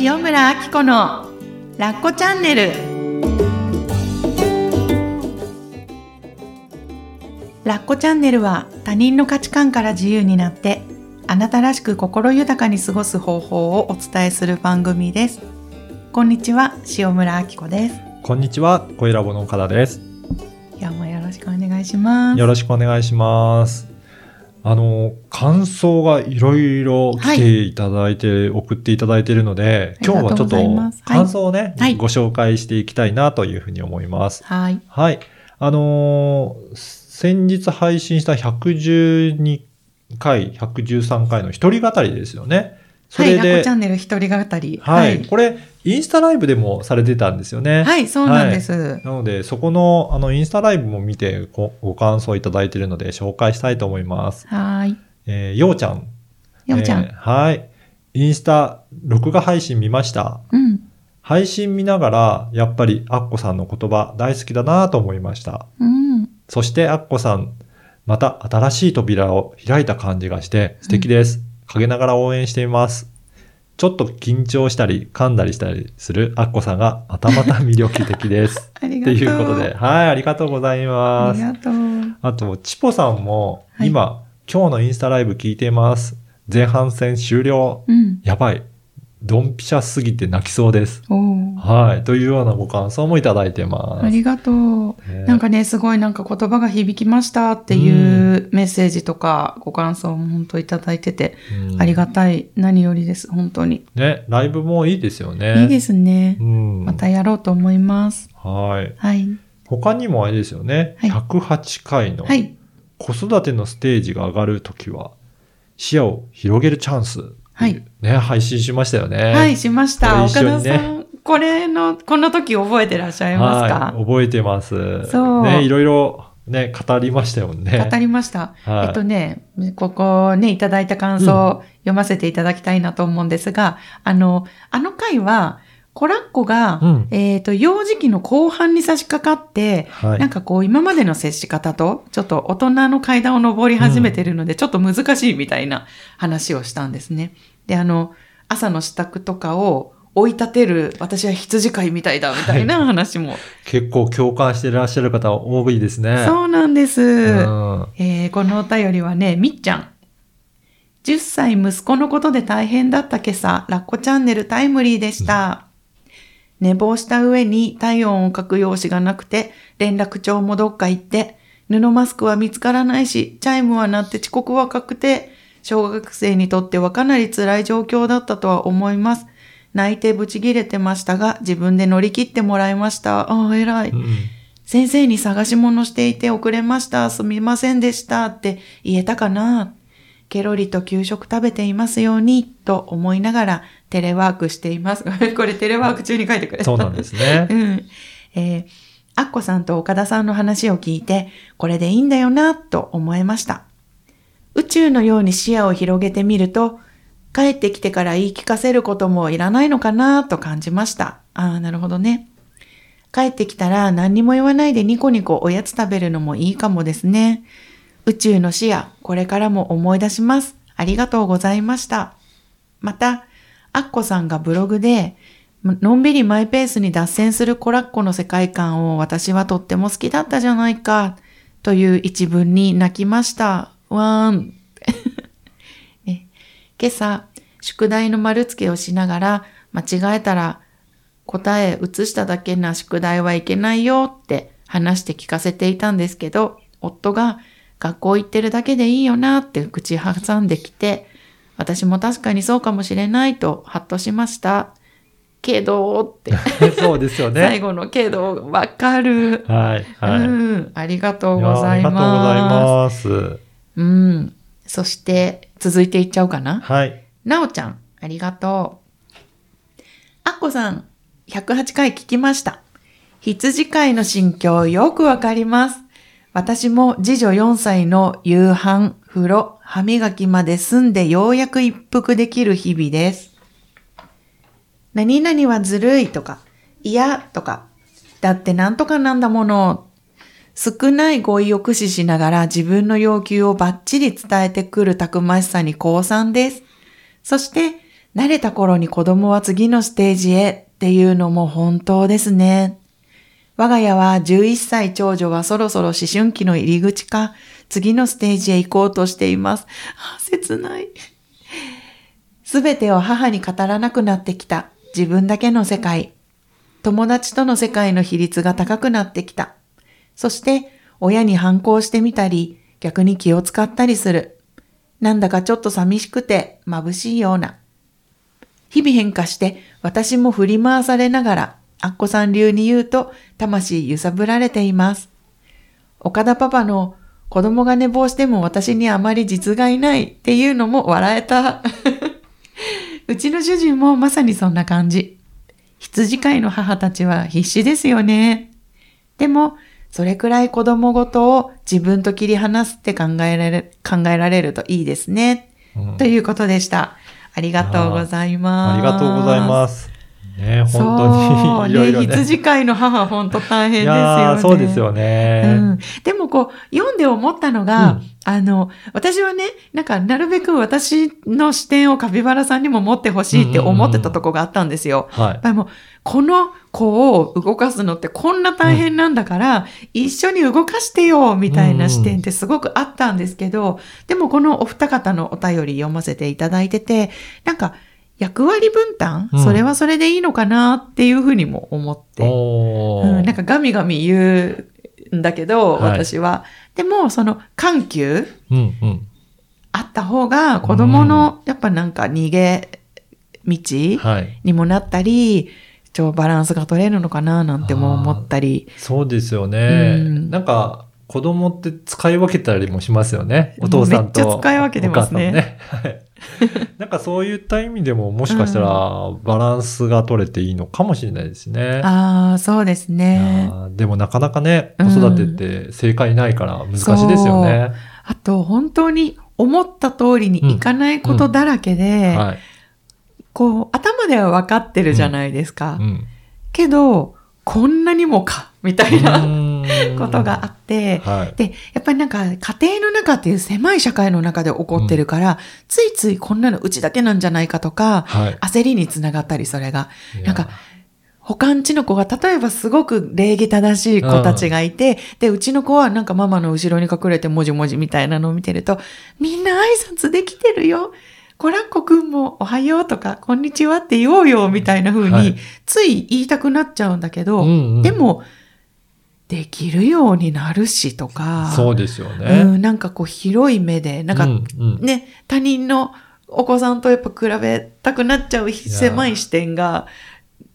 塩村あき子のラッコチャンネルラッコチャンネルは他人の価値観から自由になってあなたらしく心豊かに過ごす方法をお伝えする番組ですこんにちは塩村あき子ですこんにちは、声ラボの岡田です。今日もよろしくお願いしますよろしくお願いします。あの、感想がいろいろ来ていただいて、送っていただいているので、今日はちょっと感想をね、はいご紹介していきたいなというふうに思います。はいはい。あのー先日配信した112回、113回の一人語りですよね。そはい、れで、ラッコチャンネル一人語りはい、これ、インスタライブでもされてたんですよね。はい、そうなんです。なので、そこの、あの、インスタライブも見てご、ご感想いただいているので、紹介したいと思います。はい。えー、ようちゃん。ようちゃん。えーはい。インスタ、録画配信見ました？うん。配信見ながら、やっぱり、アッコさんの言葉、大好きだなと思いました。うん。そして、アッコさん、また新しい扉を開いた感じがして、素敵です。陰ながら応援しています。ちょっと緊張したり、噛んだりしたりするアッコさんが、またまた魅力的です。ありがととう。いうことで、はい、ありがとうございあます。りがとう。あと、チポさんも、はい今、今日のインスタライブ聞いています。前半戦終了。うん。やばい。ドンピシャすぎて泣きそうです。はい。というようなご感想もいただいてます。ありがとう。ねなんかね、すごいなんか言葉が響きましたっていうメッセージとかご感想も本当いただいてて、うんありがたい。何よりです。本当に。ね、ライブもいいですよね。。いいですすねう。ん。またやろうと思います。はい。はい。他にもあれですよね。はい108回のはい。子育てのステージが上がるときは、視野を広げるチャンス。はい。ね、配信しましたよね。はい、しました。これ岡田さん、これの、この時覚えてらっしゃいますか、はい、覚えてます。そうね、いろいろね、語りましたよね。語りました。はいえっとね、ここね、いただいた感想を読ませていただきたいなと思うんですが、あの、あの回は、コラッコが、うんえっ、と、幼児期の後半に差し掛かって、はい。なんかこう、今までの接し方と、ちょっと大人の階段を登り始めてるので、ちょっと難しいみたいな話をしたんですね。で、あの、朝の支度とかを追い立てる、私は羊飼いみたいだ、みたいな話も。結構共感していらっしゃる方多いですね。そうなんです。うんえーこのお便りはね、みっちゃん。10歳息子のことで大変だった今朝、ラッコチャンネルタイムリーでした。寝坊した上に体温を書く用紙がなくて、連絡帳もどっか行って、布マスクは見つからないし、チャイムは鳴って遅刻は確定。小学生にとってはかなり辛い状況だったとは思います。泣いてブチ切れてましたが、自分で乗り切ってもらいました。ああ、偉い。うん先生に探し物していて遅れました。すみませんでしたって言えたかなケロリと給食食べていますようにと思いながらテレワークしています。これテレワーク中に書いてくれた。そうなんですね う。ん。えー、アッコさんと岡田さんの話を聞いて、これでいいんだよなと思えました。宇宙のように視野を広げてみると、帰ってきてから言い聞かせることもいらないのかなと感じました。ああ、なるほどね。帰ってきたら何にも言わないでニコニコおやつ食べるのもいいかもですね。宇宙の視野、これからも思い出します。ありがとうございました。また、アッコさんがブログで、のんびりマイペースに脱線するコラッコの世界観を私はとっても好きだったじゃないか、という一文に泣きました。わーん。今朝、宿題の丸付けをしながら、間違えたら答え写しただけな宿題はいけないよって話して聞かせていたんですけど、夫が学校行ってるだけでいいよなって口挟んできて、私も確かにそうかもしれないとハッとしました。けどって、そうですよね。最後のけどわかる。はい。はい。うん、ありがとうございありがとうございまます。す。うん。そして、続いていっちゃおうかな。はい。なおちゃん、ありがとう。あっこさん、108回聞きました。羊飼いの心境よくわかります。私も次女4歳の夕飯、風呂、歯磨きまで済んでようやく一服できる日々です。何々はずるいとか、嫌とか、だってなんとかなんだもの。少ない語彙を駆使しながら自分の要求をバッチリ伝えてくるたくましさに降参です。そして、慣れた頃に子供は次のステージへっていうのも本当ですね。我が家は11歳長女がそろそろ思春期の入り口か、次のステージへ行こうとしています。切ない。すべてを母に語らなくなってきた自分だけの世界。友達との世界の比率が高くなってきた。そして親に反抗してみたり、逆に気を使ったりする。なんだかちょっと寂しくて眩しいような。日々変化して私も振り回されながら、アッコさん流に言うと魂揺さぶられています。岡田パパの子供が寝坊しても私にあまり実害ないっていうのも笑えた。うちの主人もまさにそんな感じ。羊飼いの母たちは必死ですよね。でも、それくらい子供ごとを自分と切り離すって考えられ考えられるといいですね。うんということでした。ありがとうございます。ありがとうございます。ね、本当にいろいろね。ね。羊飼いの母、本当大変いですよね。そうですよね。うん、でもこう、読んで思ったのが、うんあの、私はね、なんか、なるべく私の視点をカピバラさんにも持ってほしいって思ってたとこがあったんですよ。はいやっ。ぱりもう、この子を動かすのってこんな大変なんだから、一緒に動かしてよ、みたいな視点ってすごくあったんですけど、でもこのお二方のお便り読ませていただいてて、なんか、役割分担、うんそれはそれでいいのかなっていうふうにも思って。うん、なんかガミガミ言うんだけど、はい私は。でも、その緩急うんうん。あった方が子供のやっぱなんか逃げ道はい。にもなったり、ちょバランスが取れるのかななんても思ったり。そうですよね。うんなんか、子供って使い分けたりもしますよね。お父さんと。めっちゃ使い分けてますねお母さんね。はい。なんかそういった意味でももしかしたらバランスが取れていいのかもしれないですね。ああ、そうですいね。でもなかなかね、うん子育てって正解ないから難しいですよね。あと、本当に思った通りにいかないことだらけで、はい。こう、頭では分かってるじゃないですか。うん。けど、こんなにもか、みたいななことがあって、はい。で、やっぱりなんか家庭の中っていう狭い社会の中で起こってるから、ついついこんなのうちだけなんじゃないかとか、はい。焦りにつながったり、それが。なんか、他んちの子が、例えばすごく礼儀正しい子たちがいて、で、うちの子はなんかママの後ろに隠れてもじもじみたいなのを見てると、みんな挨拶できてるよ。コラッコくんもおはようとか、こんにちはって言おうよ、みたいな風に、はいつい言いたくなっちゃうんだけど、うんうんでも、できるようになるしとか、そうですようね。ん、なんかこう広い目で、なんかうんうんね、他人のお子さんとやっぱ比べたくなっちゃう狭い視点が、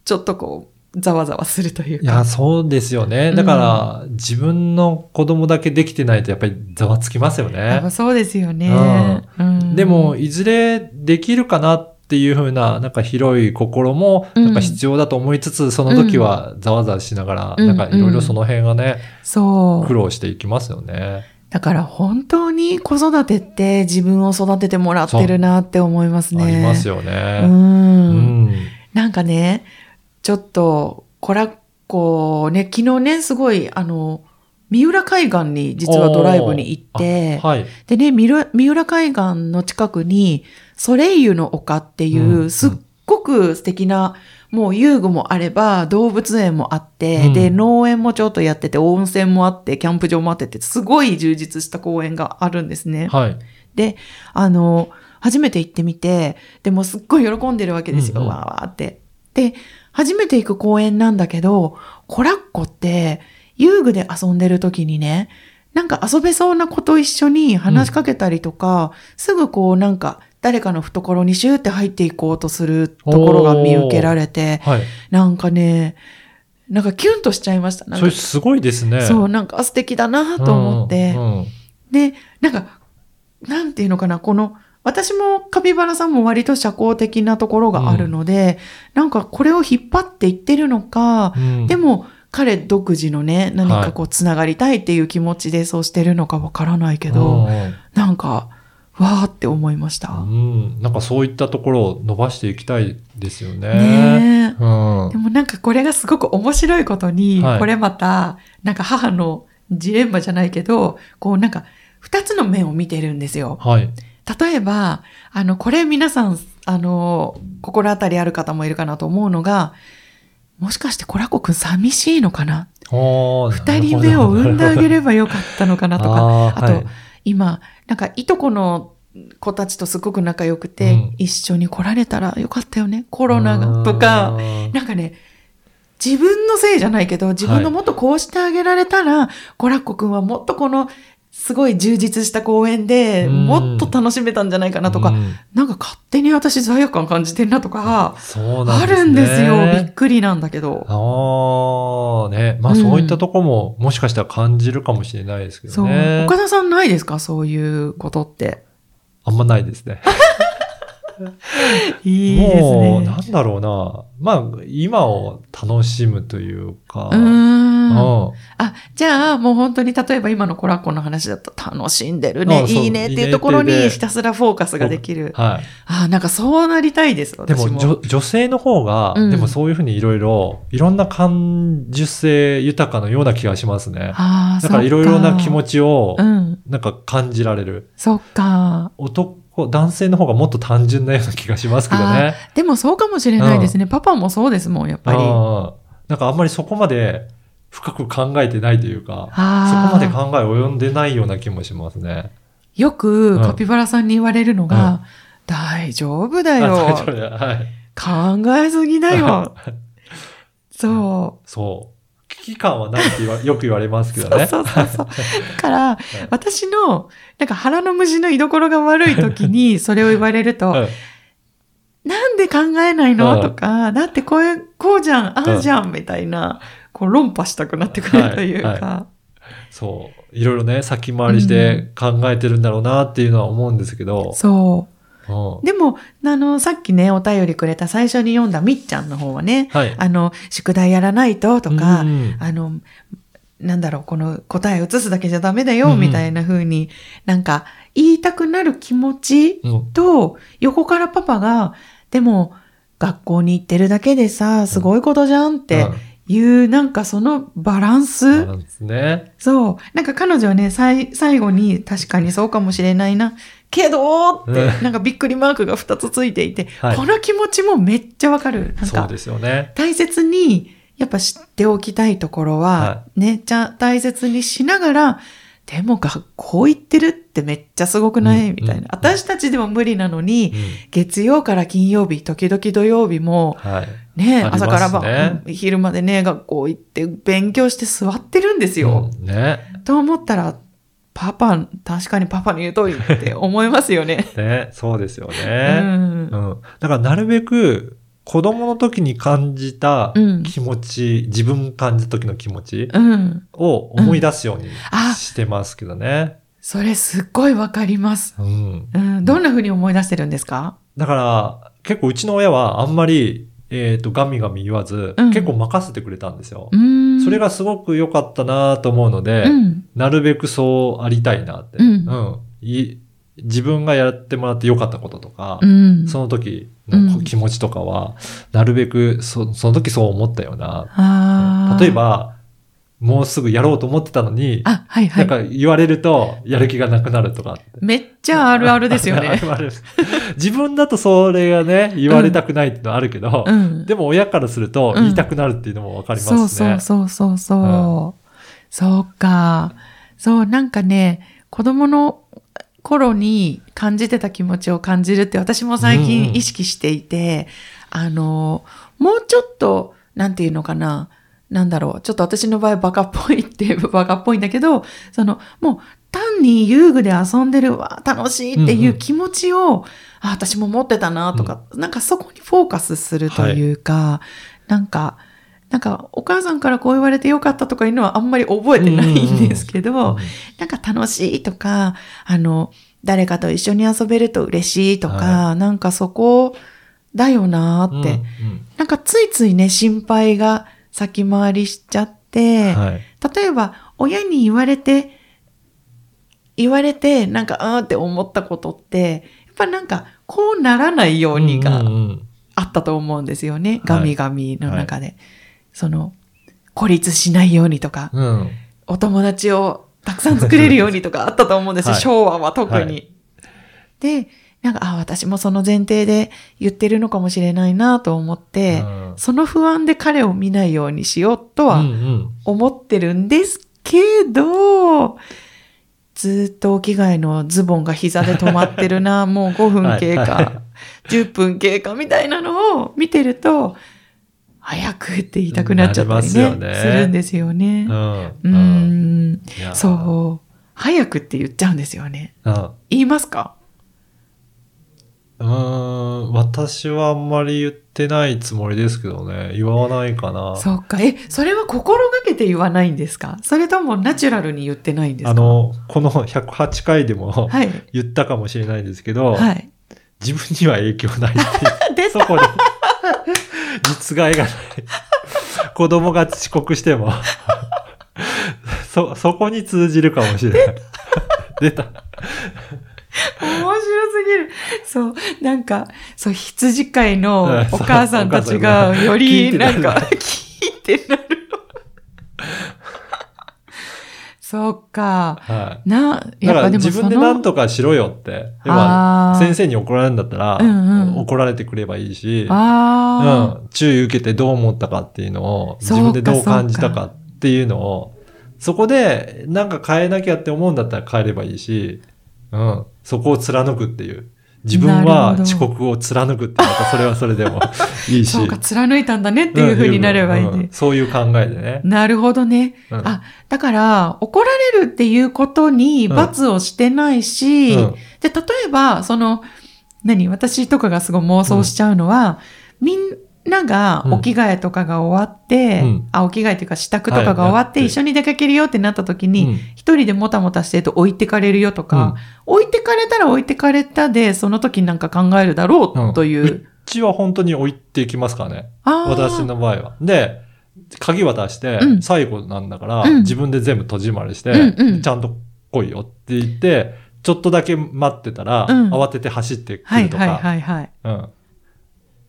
ちょっとこう、ざわざわするというか。いや、そうですよね。だから、自分の子供だけできてないとやっぱりざわつきますよね。そうですよね。うんでも、、いずれできるかなっていう風な、なんか広い心も、うんなんか必要だと思いつつ、その時はざわざわしながら、うんなんかいろいろその辺がね、そう。苦労していきますよね。だから本当に子育てって自分を育ててもらってるなって思いますね。ありますよう。ね。うんん。なんかね、ちょっと、コラッコね、昨日ね、すごい、あの、三浦海岸に実はドライブに行って、あはい。でね、三浦三浦海岸の近くに、ソレイユの丘っていう、うんすっごく素敵な、もう遊具もあれば、動物園もあって、うんで、農園もちょっとやってて、温泉もあって、キャンプ場もあってって、すごい充実した公園があるんですね。はい。で、あの、初めて行ってみて、でもすっごい喜んでるわけですよ、うんうんわーわーって。で、初めて行く公園なんだけど、コラッコって遊具で遊んでる時にね、なんか遊べそうな子と一緒に話しかけたりとか、すぐこうなんか誰かの懐にシューって入っていこうとするところが見受けられて、はい。なんかね、なんかキュンとしちゃいました。なんかそれすごいですね。そう、なんか素敵だなと思って。うんうんで、なんか、なんていうのかな、この、私もカピバラさんも割と社交的なところがあるので、なんかこれを引っ張っていってるのか、うんでも彼独自のね、何かこうつながりたいっていう気持ちでそうしてるのかわからないけど、うんなんか、わーって思いました。うん、なんかそういったところを伸ばしていきたいですよね。ねえ。うんでもなんかこれがすごく面白いことに、はいこれまた、なんか母のジレンマじゃないけど、こうなんか二つの面を見てるんですよ。はい。例えば、あの、これ皆さん、あの、心当たりある方もいるかなと思うのが、もしかしてコラコくん寂しいのかな？二人目を産んであげればよかったのかなとか、あと、はい今、なんか、いとこの子たちとすごく仲良くて、うん。一緒に来られたらよかったよね、コロナが、とか、うんなんかね、自分のせいじゃないけど、自分のもっとこうしてあげられたら、コラッコくんはもっとこの、すごい充実した公演で、うんもっと楽しめたんじゃないかなとか、うんなんか勝手に私罪悪感感じてんなとか、そうなんあですね。るんですよ。びっくりなんだけど。ああ、ね。まあうんそういったとこも、もしかしたら感じるかもしれないですけそう。どね。岡田さんないですか？そういうことって。あんまないですね。いいですもう、ね。なんだろうな。まあ、今を楽しむというか。うあ、じゃあ、もう本当に例えば今のコラッコの話だと楽しんでるね、いいねっていうところにひたすらフォーカスができる。はい。あ、なんかそうなりたいです、で私も。も女、女性の方が、うんでもそういうふうにいろいろ、いろんな感受性豊かのような気がしますね。ああ、だからいろいろな気持ち。ちをう、ん。なんか感じられる。そっか。男、男性の方がもっと単純なような気がしますけどね。でもそうかもしれないですね。パパもそうですもん、やっぱり。うんなんかあんまりそこまで深く考えてないというか、そこあまで考え及んでないような気もしますね。よくうんカピバラさんに言われるのが、大丈夫だあ大丈よ。夫だはい。考えすぎだよ。そう。そう。危機感はないって よく言われますけどね。そうそうそう。だから、私の、なんか腹の虫の居所が悪い時にそれを言われると、うんなんで考えないの、うんとか、だってこういう、こうじゃん、ああじゃん、みたいな、こう論破したくなってくるというか。はいそう。いろいろね、先回りして考えてるんだろうなっていうのは思うんですけど。そう。うんでも、あの、さっきね、お便りくれた最初に読んだみっちゃんの方はね、はい。あの、宿題やらないととか、うんあの、なんだろう、この答えを移すだけじゃダメだよ、うんうんみたいな風に、なんか言いたくなる気持ちうんと、横からパパが、でも、学校に行ってるだけでさ、すごいことじゃんっていう、なんかそのバランうんス、なんですね。そう。なんか彼女はね、さい最後に確かにそうかもしれないな。けどって、うんなんかびっくりマークが2つついていて、はいこの気持ちもめっちゃわかる。なんかそうですよね。大切にやっぱ知っておきたいところは、はね、じゃあ大切にしながら、でも学校行ってるってめっちゃすごくない、うんみたいな、うん私たちでも無理なのに、うん月曜から金曜日、時々土曜日も、はい。ね、朝から晩、昼までね、学校行って勉強して座ってるんですよ。うんね。と思ったら、パパ、確かにパパの言う通りって思いますよね。ね。そうですようね。んう。ん。だからなるべく、子供の時に感じたうん気持ち、自分感じた時の気持ちうん。を思い出すようにあしてますけどね。それすっごいわかります。うん。うん。どんな風に思い出してるんですか？だから、結構うちの親はあんまり、えっ、と、ガミガミ言わず、うん結構任せてくれたんですよ。うん。それがすごく良かったなと思うので、うん。なるべくそうありたいなって。うんい自分がやってもらって良かったこととか、うん。その時うんの気持ちとかは、なるべくそその時そう思ったよな。あー例え、ば、もうすぐやろうと思ってたのに、あ、はいはなんい。か言われるとやる気がなくなるとか。めっちゃあるあるですよあね。るある自分だとそれがね、言われたくないっていうのはあるけど、うん。でも親からするとうん言いたくなるっていうのもわかりますね。そうそうそうそうそう。そうか。そう、なんかね、子供の頃に感じてた気持ちを感じるって私も最うんうん近意識していて、あの、もうちょっと、なんていうのかな。なんだろう。ちょっと私の場合バカっぽいって、バカっぽいんだけど、その、もう単に遊具で遊んでるわ、楽しいっていう気持ちを、あ、私も持ってたなとか、なんかそこにフォーカスするというか、なんか、なんかお母さんからこう言われてよかったとかいうのはあんまり覚えてないんですけど、うんなんか楽しいとか、あの、誰かと一緒に遊べると嬉しいとか、はなんかそこだよなーって、うん。なんかついついね、心配が先回りしちゃって、うんはい。例えば親に言われて、言われて、なんか、あーって思ったことって、やっぱなんか、こうならないようにがあったと思うんですよね。はいガミガミの中で。その、孤立しないようにとか、うん。お友達をたくさん作れるようにとかあったと思うんですよ。はい昭和は特に。はいで、なんか、あ、私もその前提で言ってるのかもしれないなと思って、うんその不安で彼を見ないようにしようとはうんうん。思ってるんですけど、ずっとお着替えのズボンが膝で止まってるな、もう5分経過、はいはい10分経過みたいなのを見てると、早くって言いたくなっちゃったりね、ねするんですよね。う。うんん。いやそう。早くって言っちゃうんですよね。うん。言いますか？うーん、私はあんまり言ってないつもりですけどね。言わないかな。そっか。え、それは心がけて言わないんですか？それともナチュラルに言ってないんですか？あ、の、この108回でもはい。言ったかもしれないんですけど、はい。自分には影響ないっていう。出そこで、実害がない。子供が遅刻しても、そ、そこに通じるかもしれない。出た。面白すぎる。そう、なんか、そう、羊飼いのうんお母さんたちが、より、なんか、聞いてなる。そうか。はい。な、やっぱでも自分で何とかしろよって。先生に怒られるんだったら、うんうん怒られてくればいいし、うん、注意受けてどう思ったかっていうのを、自分でどう感じたかっていうのを、そこでなんか変えなきゃって思うんだったら変えればいいし、うん、そこを貫くっていう。自分は遅刻を貫くって、またそれはそれでも いいし。そうか、貫いたんだねっていう風になればいいうんうんね。そういう考えでね。なるほどね。うんあ、だから、怒られるっていうことにうん罰をしてないし、うんで、例えば、その、何、私とかがすごい妄想しちゃうのは、みんながうん。お着替えとかが終わって、うん。あ、お着替えというか支度とかが終わってはい一緒に出かけるよってなった時に、うん。一人でもたもたしてると置いてかれるよとか、置いてかれたら置いてかれたで、その時なんか考えるだろうという。うちは本当に置いていきますからね。私の場合は。で、鍵渡してう、ん。最後なんだから、うん。自分で全部戸締まりして、うんうん。ちゃんと来いよって言って、ちょっとだけ待ってたら、うん。慌てて走ってくるとか、はいはいはいはい。うん。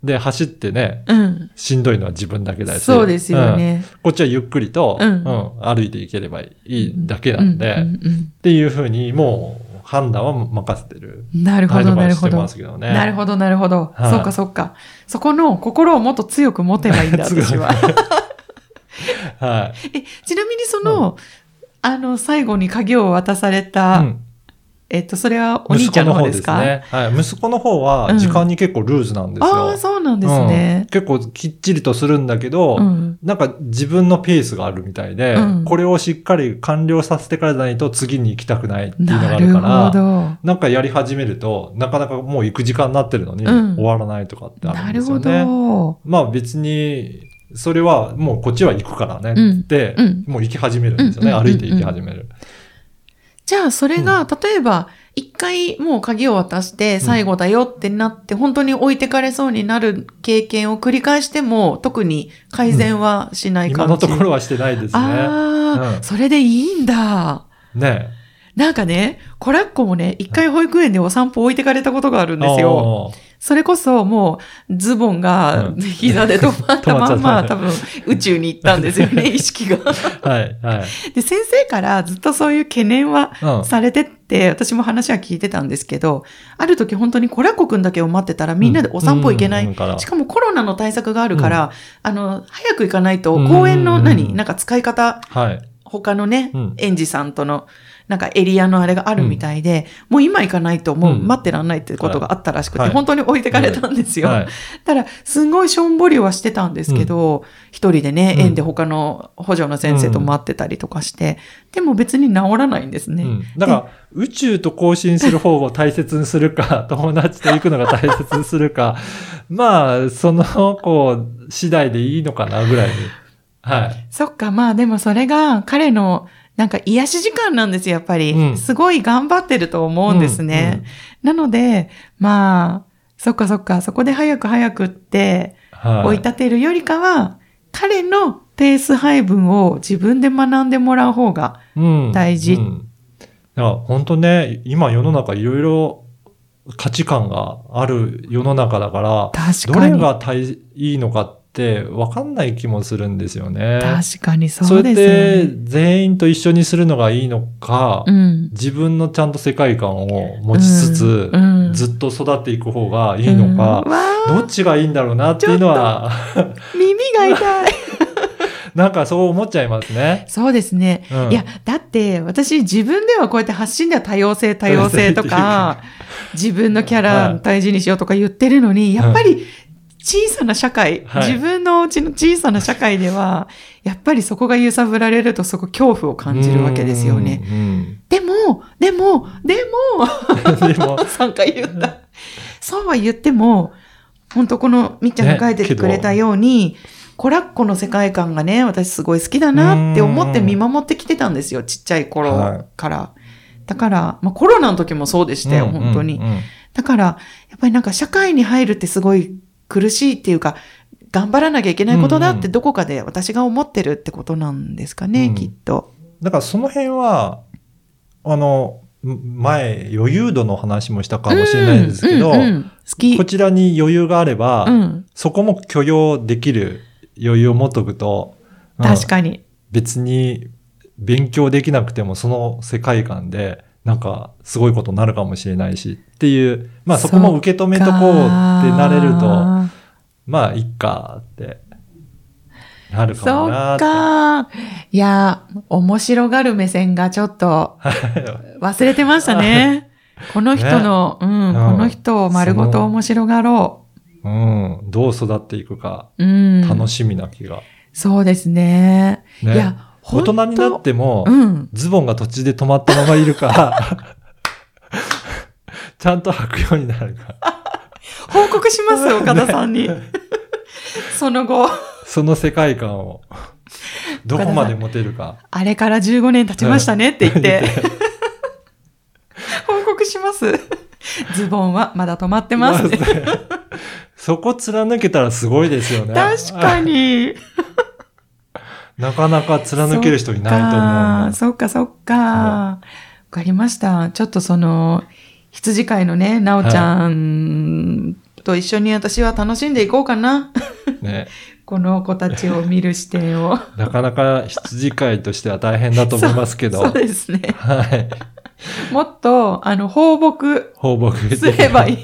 で、走ってね、うん。しんどいのは自分だけだし。そうですようんね。こっちはゆっくりと、ううんん歩いていければいいだけなんで、っていうふうに、もう判断は任せてる。うんなるほど、なるほどね。なるほど、なるほど。はいそっかそっか。そこの心をもっと強く持てばいいんだ、私は。はい。え、ちなみにその、あの、最後に鍵を渡された、うんえっと、それはお兄ちゃんの方ですか？ね。はい。息子の方うはん時間に結構ルーズなんですよ。ああ、そうなんですねうん。結構きっちりとするんだけど、うん。なんか自分のペースがあるみたいで、うんこれをしっかり完了させてからじゃないと次に行きたくないっていうのがあるから、ど。なんかやり始めると、なかなかもう行く時間になってるのに、うん終わらないとかってあるんですよなるほね。ど。まあ別に、それはもうこっちは行くからねうんって、うんもう行き始めるんですよね。うんうんうんうん歩いて行き始める。じゃあ、それが、例えば、一回もう鍵を渡して最後だよってなって、本当に置いてかれそうになる経験を繰り返しても、特に改善はしない感じ。今のところはしてないですね。ああ、うんそれでいいんだ。ねなんかね、コラッコもね、一回保育園でお散歩置いてかれたことがあるんえ。ですよ。それこそもうズボンがうん。膝で止まったまんま多分宇宙に行ったんですよね、意識が。はい、はい。で、先生からずっとそういう懸念はうん。されてって、私も話は聞いてたんですけど、ある時本当にコラッコくんだけを待ってたらみんなでお散歩行けない。しかもコロナの対策があるから、あの、早く行かないとうん。公園の何、なんか使い方、はい。他のね、うん。園児さんとの、なんかエリアのあれがあるみたいで、もう今行かないともう待ってらんないってことがあったらしくて、はい本当に置いてかれたんですよ。はい。ただ、すんごいしょんぼりはしてたんですけど、一、人でね、うん園で他の補助の先生と待ってたりとかして、でも別に治らないんですね。うん。だから、宇宙と交信する方を大切にするか、友達と行くのが大切にするか、まあ、その子次第でいいのかな、ぐらいに。はい。そっか、まあでもそれが彼のなんか癒し時間なんですよ、やっぱり。うんすごい頑張ってると思うんですね。なので、まあ、そっかそっか、そこで早く早くってはい。追い立てるよりかは、彼のペース配分を自分で学んでもらう方が、うん大事うんだから本当ね、今世の中いろいろ価値観がある世の中だから、どれ。が大いいのかっって分かんない気もするんですよね。確かにそそうですれって。全員と一緒にするのがいいのか、うん。自分のちゃんと世界観を持ちつつ、うんうんずっと育っていく方がいいのか、どっちがいいんだろうなっていうのは、耳が痛い。なんかそう思っちゃいますね。そうですね。うんいや、だって私自分ではこうやって発信では多様性多様性とか、自分のキャラはい大事にしようとか言ってるのに、やっぱり小さな社会、はい自分のうちの小さな社会では、やっぱりそこが揺さぶられるとそこ恐怖を感じるわけですよね。うん。でも、でも、でも、う んでも、3回言った。そうは言っても、本当このみっちゃんが書いてくれたように、コラッコの世界観がね、私すごい好きだなって思って見守ってきてたんですよ、ちっちゃい頃から。だから、まあコロナの時もそうでしたよ、本当に。だから、やっぱりなんか社会に入るってすごい苦しいっていうか、頑張らなきゃいけないことだってどこかで私が思ってるってことなんですかね、うんきっと。だからその辺は、あの、前、余裕度の話もしたかもしれないですけど、うんうんうん好きこ。ちらに余裕があれば、うん。そこも許容できる余裕を持っとくと、うん確かに。別に勉強できなくてもその世界観で、なんかすごいことになるかもしれないしっていう、まあそこも受け止めとこうってなれると、かまあいっかってなるかそっもなって。か。いや、面白がる目線がちょっと忘れてましたね。この人の、うん、うんこの人を丸ごと面白がろうん、どう育っていくかう。うん。楽しみな気が。そうですね。ねいや、大人になっても、うん。ズボンが途中で止まったままいるか、ちゃんと履くようになるか、報告しますよ、岡田さんに。その後、その世界観を、どこまで持てるか。あれから15年経ちましたねって言って、報告します。ズボンはまだ止まってますね。そこ貫けたらすごいですよね。確かに。なかなか貫ける人いないと思う。そっか、そっか。わかりました。ちょっとその、羊飼いのね、なおちゃんと一緒に私は楽しんでいこうかな。ね、この子たちを見る視点を。なかなか羊飼いとしては大変だと思いますけど。そうですね。はい。もっと、あの、放牧放牧すればいい。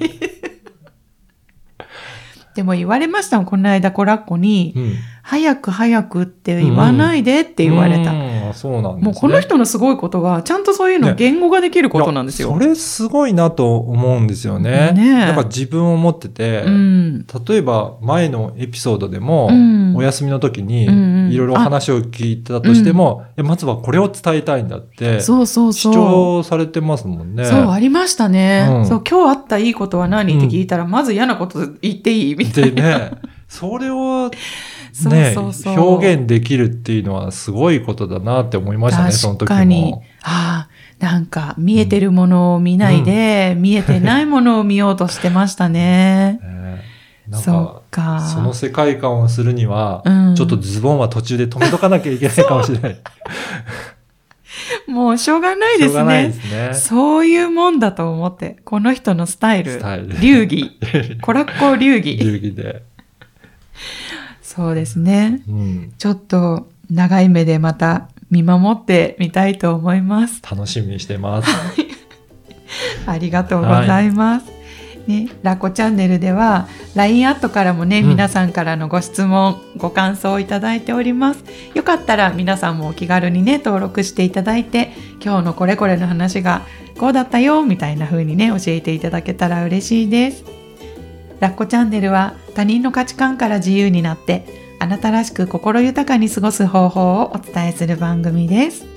でも言われましたもん、この間、コラッコに、うん。早く早くって言わないでって言われた。うんそうなんですね。もうこの人のすごいことは、ちゃんとそういうのを言語ができることなんですよ。いやそれすごいなと思うんですよね。ねえなんか自分を持ってて、うん。例えば前のエピソードでも、うんお休みの時にうんうんいろいろ話を聞いたとしても、いやまずはこれを伝えたいんだって、そうそう主そう。張されてますもんね。そう、ありましたね。うんそう、今日あったいいことは何？って聞いたら、まず嫌なこと言っていい？みたいでね、それをな。ねそうそうそう。表現できるっていうのはすごいことだなって思いましたね、その時も。確かに。ああ、なんか、見えてるものを見ないで、見えてないものを見ようとしてましたね。そかっか。その世界観をするには、うんちょっとズボンは途中で止めとかなきゃいけないかもしれない。もうしょうがないですね。すね。そういうもんだと思って、この人のスタイル、スタイル流儀、コラッコ流儀。流儀で。そうですね。うん。ちょっと長い目でまた見守ってみたいと思います。楽しみにしてます。ありがとうございます。ね、ラコチャンネルでは LINE アットからもね、うん皆さんからのご質問ご感想をいただいておりますよかったら皆さんもお気軽にね登録していただいて今日のこれこれの話がこうだったよみたいな風にね教えていただけたら嬉しいですラッコチャンネルは他人の価値観から自由になってあなたらしく心豊かに過ごす方法をお伝えする番組です。